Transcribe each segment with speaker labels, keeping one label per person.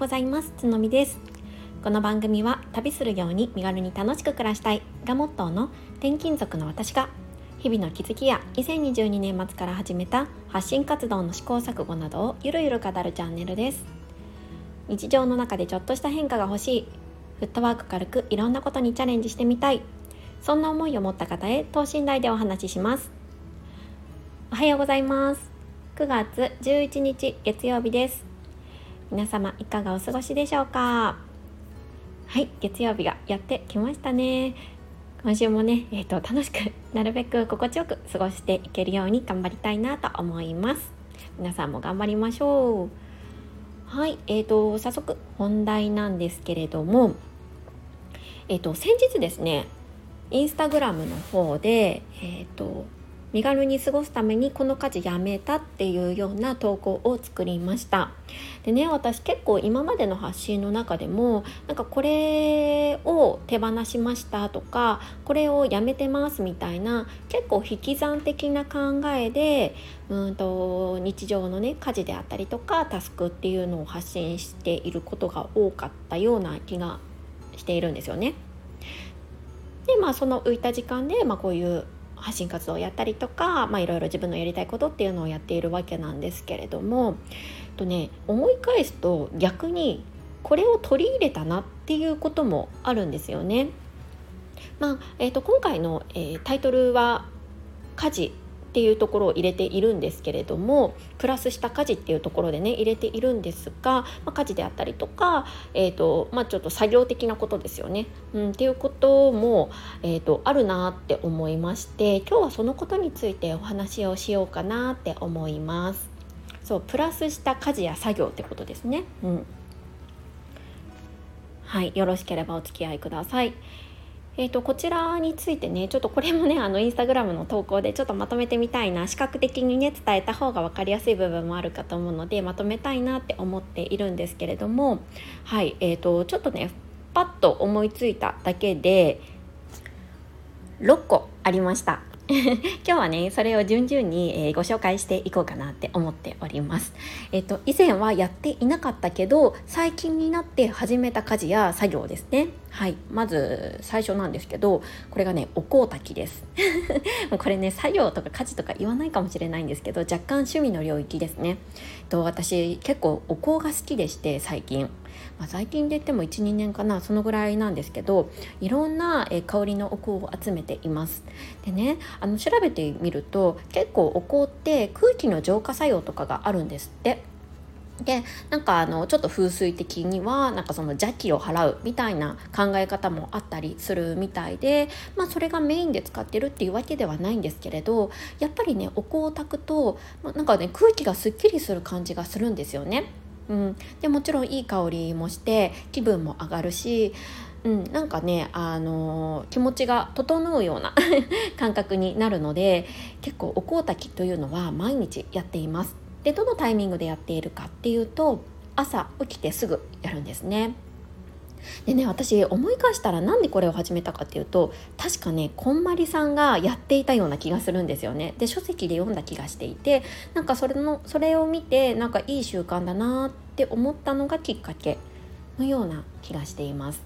Speaker 1: ございます。つのみです。この番組は旅するように身軽に楽しく暮らしたいがモットーの転勤族の私が日々の気づきや2022年末から始めた発信活動の試行錯誤などをゆるゆる語るチャンネルです。日常の中でちょっとした変化が欲しいフットワーク軽くいろんなことにチャレンジしてみたいそんな思いを持った方へ等身大でお話しします。おはようございます。9月11日月曜日です。皆様いかがお過ごしでしょうか？はい月曜日がやってきましたね。今週もね、えーと、楽しくなるべく心地よく過ごしていけるように頑張りたいなと思います。皆さんも頑張りましょう。はいえーと早速本題なんですけれどもえっ、ー、と先日ですねインスタグラムの方でえっ、ー、と身軽に過ごすためにこの家事やめたっていうような投稿を作りましたでね私結構今までの発信の中でもなんかこれを手放しましたとかこれをやめてますみたいな結構引き算的な考えでうんと日常のね家事であったりとかタスクっていうのを発信していることが多かったような気がしているんですよね。でまあその浮いた時間で、まあ、こういう発信活動をやったりとか、まあ、いろいろ自分のやりたいことっていうのをやっているわけなんですけれどもとね思い返すと逆にこれを取り入れたなっていうこともあるんですよね。まあえーと、今回の、えー、タイトルは「家事っていうところを入れているんですけれどもプラスした家事っていうところでね入れているんですが、まあ、家事であったりとか、えーとまあ、ちょっと作業的なことですよね、うん、っていうことも、えーと、あるなって思いまして今日はそのことについてお話をしようかなって思います。そうプラスした家事や作業ってことですね。うん、はいよろしければお付き合いください。えーと、こちらについてねちょっとこれもねあのインスタグラムの投稿でちょっとまとめてみたいな視覚的にね伝えた方が分かりやすい部分もあるかと思うのでまとめたいなって思っているんですけれどもはいえーと、ちょっとねパッと思いついただけで6個ありました。今日はねそれを順々に、えー、ご紹介していこうかなって思っております。えっ、と以前はやっていなかったけど最近になって始めた家事や作業ですね。はいまず最初なんですけどこれがねお香炊きです。これね作業とか家事とか言わないかもしれないんですけど若干趣味の領域ですね。と私結構お香が好きでして最近。まあ、最近で言っても12年かなそのぐらいなんですけどいろんな、え香りのお香を集めています。でねあの調べてみると結構お香って空気の浄化作用とかがあるんですって。でなんかあのちょっと風水的にはなんかその邪気を払うみたいな考え方もあったりするみたいで、まあ、それがメインで使ってるっていうわけではないんですけれどやっぱりねお香を炊くと、ま、なんかね空気がすっきりする感じがするんですよね。うん、でもちろんいい香りもして気分も上がるし、うん、なんかね、あのー、気持ちが整うような 感覚になるので結構お香炊きというのは毎日やっています。でどのタイミングでやっているかっていうと朝起きてすぐやるんですね。でね私思い返したらなんでこれを始めたかっていうと確かねこんまりさんがやっていたような気がするんですよね。で書籍で読んだ気がしていてなんかそれのそれを見てなんかいい習慣だなって思ったのがきっかけのような気がしています。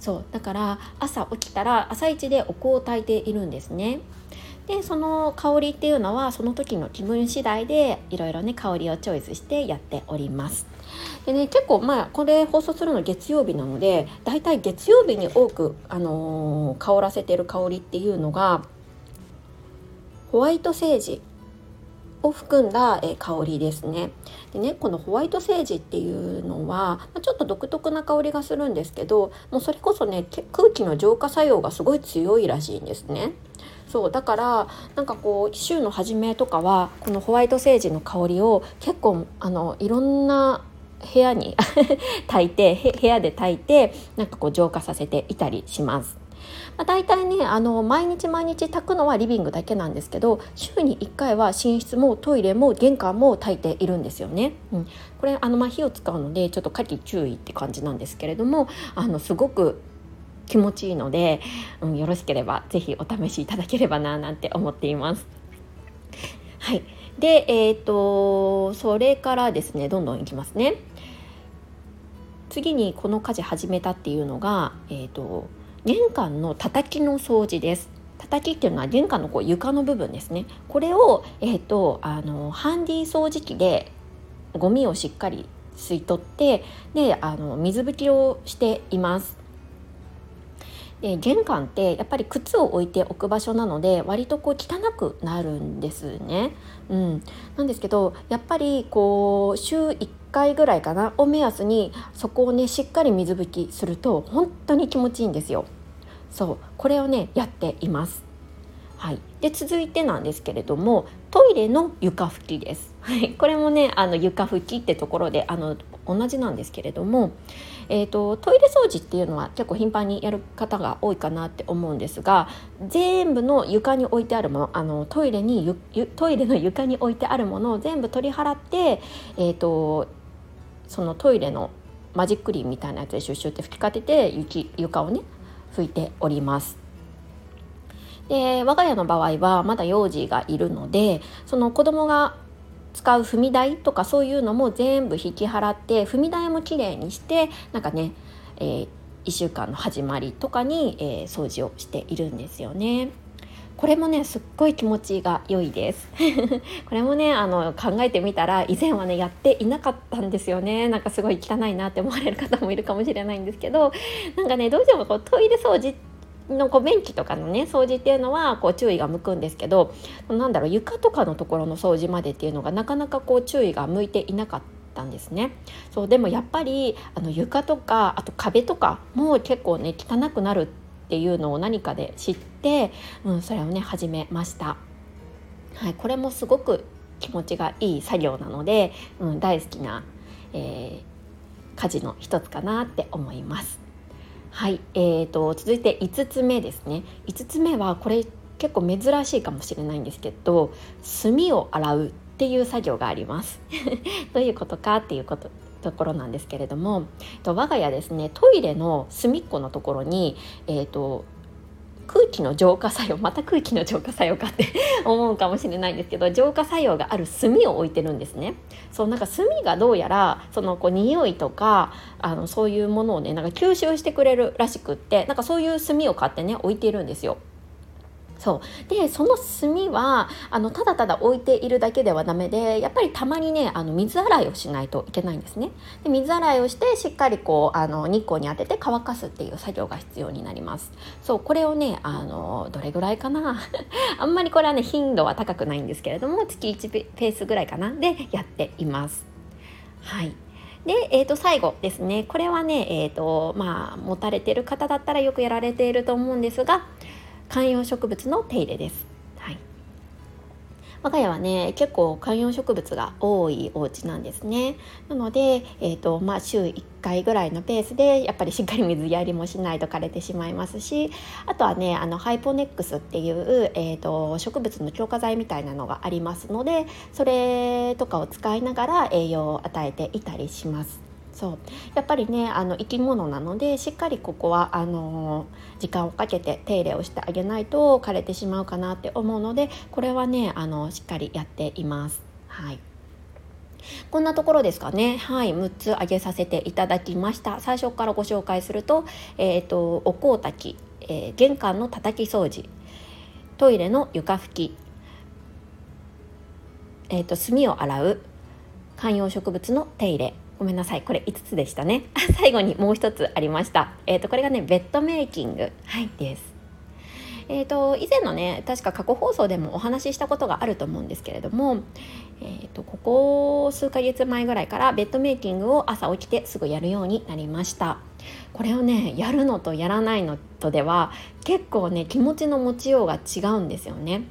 Speaker 1: そうだから朝起きたら朝一でお香を炊いているんですね。でその香りっていうのはその時の気分次第でいろいろね香りをチョイスしてやっておりますでね結構まあこれ放送するの月曜日なのでだいたい月曜日に多く、あのー、香らせてる香りっていうのがホワイトセージを含んだ、香りですね。でねこのホワイトセージっていうのはちょっと独特な香りがするんですけどもうそれこそね空気の浄化作用がすごい強いらしいんですね。そうだからなんかこう週の初めとかはこのホワイトセージの香りを結構あのいろんな部屋に 炊いて部屋で炊いてなんかこう浄化させていたりします。まあ、大体ねあの毎日毎日炊くのはリビングだけなんですけど週に1回は寝室もトイレも玄関も炊いているんですよね。うん、これあの、ま、火を使うのでちょっと火気注意って感じなんですけれどもあのすごく気持ちいいので、うん、よろしければ是非お試しいただければななんて思っています。はいでえーと、それからですねどんどんいきますね。次にこの家事始めたっていうのが、えーと、玄関の叩きの掃除です。叩きっていうのは玄関のこう床の部分ですねこれを、えーと、あのハンディ掃除機でゴミをしっかり吸い取ってであの水拭きをしていますで玄関ってやっぱり靴を置いておく場所なので割とこう汚くなるんですね。うん、なんですけどやっぱりこう週1回ぐらいかなを目安にそこをねしっかり水拭きすると本当に気持ちいいんですよ。そうこれをねやっています。はい、で続いてなんですけれどもトイレの床拭きです。これもねあの床拭きってところであの同じなんですけれども、えーと、トイレ掃除っていうのは結構頻繁にやる方が多いかなって思うんですが全部の床に置いてあるものあのトイレにトイレの床に置いてあるものを全部取り払って、えーと、そのトイレのマジックリンみたいなやつでシュッシュって吹きかけて雪床をね拭いております。で我が家の場合はまだ幼児がいるのでその子供が使う踏み台とかそういうのも全部引き払って踏み台もきれいにしてなんかね、えー、1週間の始まりとかに、えー、掃除をしているんですよね。これもねすっごい気持ちが良いです これもねあの考えてみたら以前はねやっていなかったんですよねなんかすごい汚いなって思われる方もいるかもしれないんですけどなんかねどうしてもこうトイレ掃除ってのこう便器とかのね掃除っていうのはこう注意が向くんですけどなんだろう床とかのところの掃除までっていうのがなかなかこう注意が向いていなかったんですねそうでもやっぱりあの床とかあと壁とかも結構ね汚くなるっていうのを何かで知って、うん、それをね始めました。はい、これもすごく気持ちがいい作業なので、うん、大好きな、えー、家事の一つかなって思います。はい、えーと、続いて5つ目ですね。5つ目はこれ結構珍しいかもしれないんですけど炭を洗うっていう作業があります。どういうことかっていうことところなんですけれどもえっと我が家ですねトイレの隅っこのところに、えーと空気の浄化作用また空気の浄化作用かって 思うかもしれないんですけど浄化作用がある炭を置いてるんですね。そうなんか炭がどうやらそのこう匂いとかあのそういうものをねなんか吸収してくれるらしくってなんかそういう炭を買ってね置いているんですよ。そう。でその炭はあのただただ置いているだけではダメでやっぱりたまにねあの水洗いをしないといけないんですね。で水洗いをしてしっかりこうあの日光に当てて乾かすっていう作業が必要になります。そうこれをねあのどれぐらいかな？あんまりこれはね頻度は高くないんですけれども月1ペースぐらいかな？でやっています。はい。で、えー、と最後ですね。これはね、えーとまあ、持たれてる方だったらよくやられていると思うんですが観葉植物の手入れです。はい、我が家はね結構観葉植物が多いお家なんですね。なので、えーとまあ、週1回ぐらいのペースでやっぱりしっかり水やりもしないと枯れてしまいますしあとはねあのハイポネックスっていう、えーと植物の強化剤みたいなのがありますのでそれとかを使いながら栄養を与えていたりします。そうやっぱりねあの生き物なのでしっかりここはあの時間をかけて手入れをしてあげないと枯れてしまうかなって思うのでこれはねあのしっかりやっています。はいこんなところですかね。はい、6つ挙げさせていただきました。最初からご紹介すると、えっ、ー、と、お香炊き、えー、玄関の叩き掃除、トイレの床拭き、えっ、ー、と、炭を洗う、観葉植物の手入れ、ごめんなさい。これ5つでしたね。最後にもう一つありました。えっ、ー、とこれがねベッドメイキング。はいです。えーと、以前のね確か過去放送でもお話ししたことがあると思うんですけれども、えーと、ここ数ヶ月前ぐらいからベッドメイキングを朝起きてすぐやるようになりました。これをねやるのとやらないのとでは結構ね気持ちの持ちようが違うんですよね。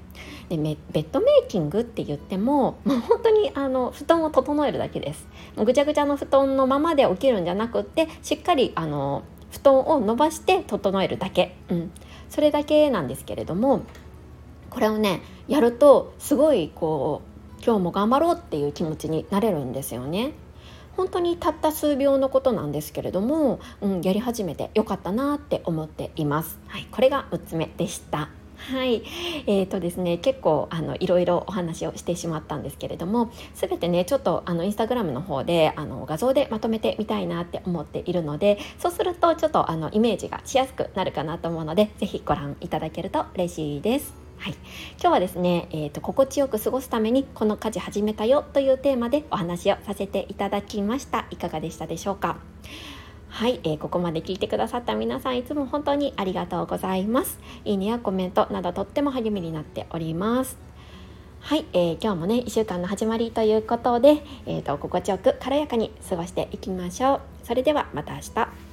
Speaker 1: でベッドメイキングって言ってももう本当にあの布団を整えるだけですぐちゃぐちゃの布団のままで起きるんじゃなくってしっかりあの布団を伸ばして整えるだけ、うん、それだけなんですけれどもこれをねやるとすごいこう今日も頑張ろうっていう気持ちになれるんですよね。本当にたった数秒のことなんですけれども、うん、やり始めてよかったなって思っています。はい、これが6つ目でした。はい、えーとですね、結構あのいろいろお話をしてしまったんですけれども全てねちょっとあのインスタグラムの方であの画像でまとめてみたいなって思っているのでそうするとちょっとあのイメージがしやすくなるかなと思うので是非ご覧いただけると嬉しいです。はい、今日はですね、えーと、心地よく過ごすためにこの家事始めたよというテーマでお話をさせていただきました。いかがでしたでしょうか？はい、えー、ここまで聞いてくださった皆さんいつも本当にありがとうございます。いいねやコメントなどとっても励みになっております。はい、えー、今日もね1週間の始まりということで、えーと心地よく軽やかに過ごしていきましょう。それではまた明日。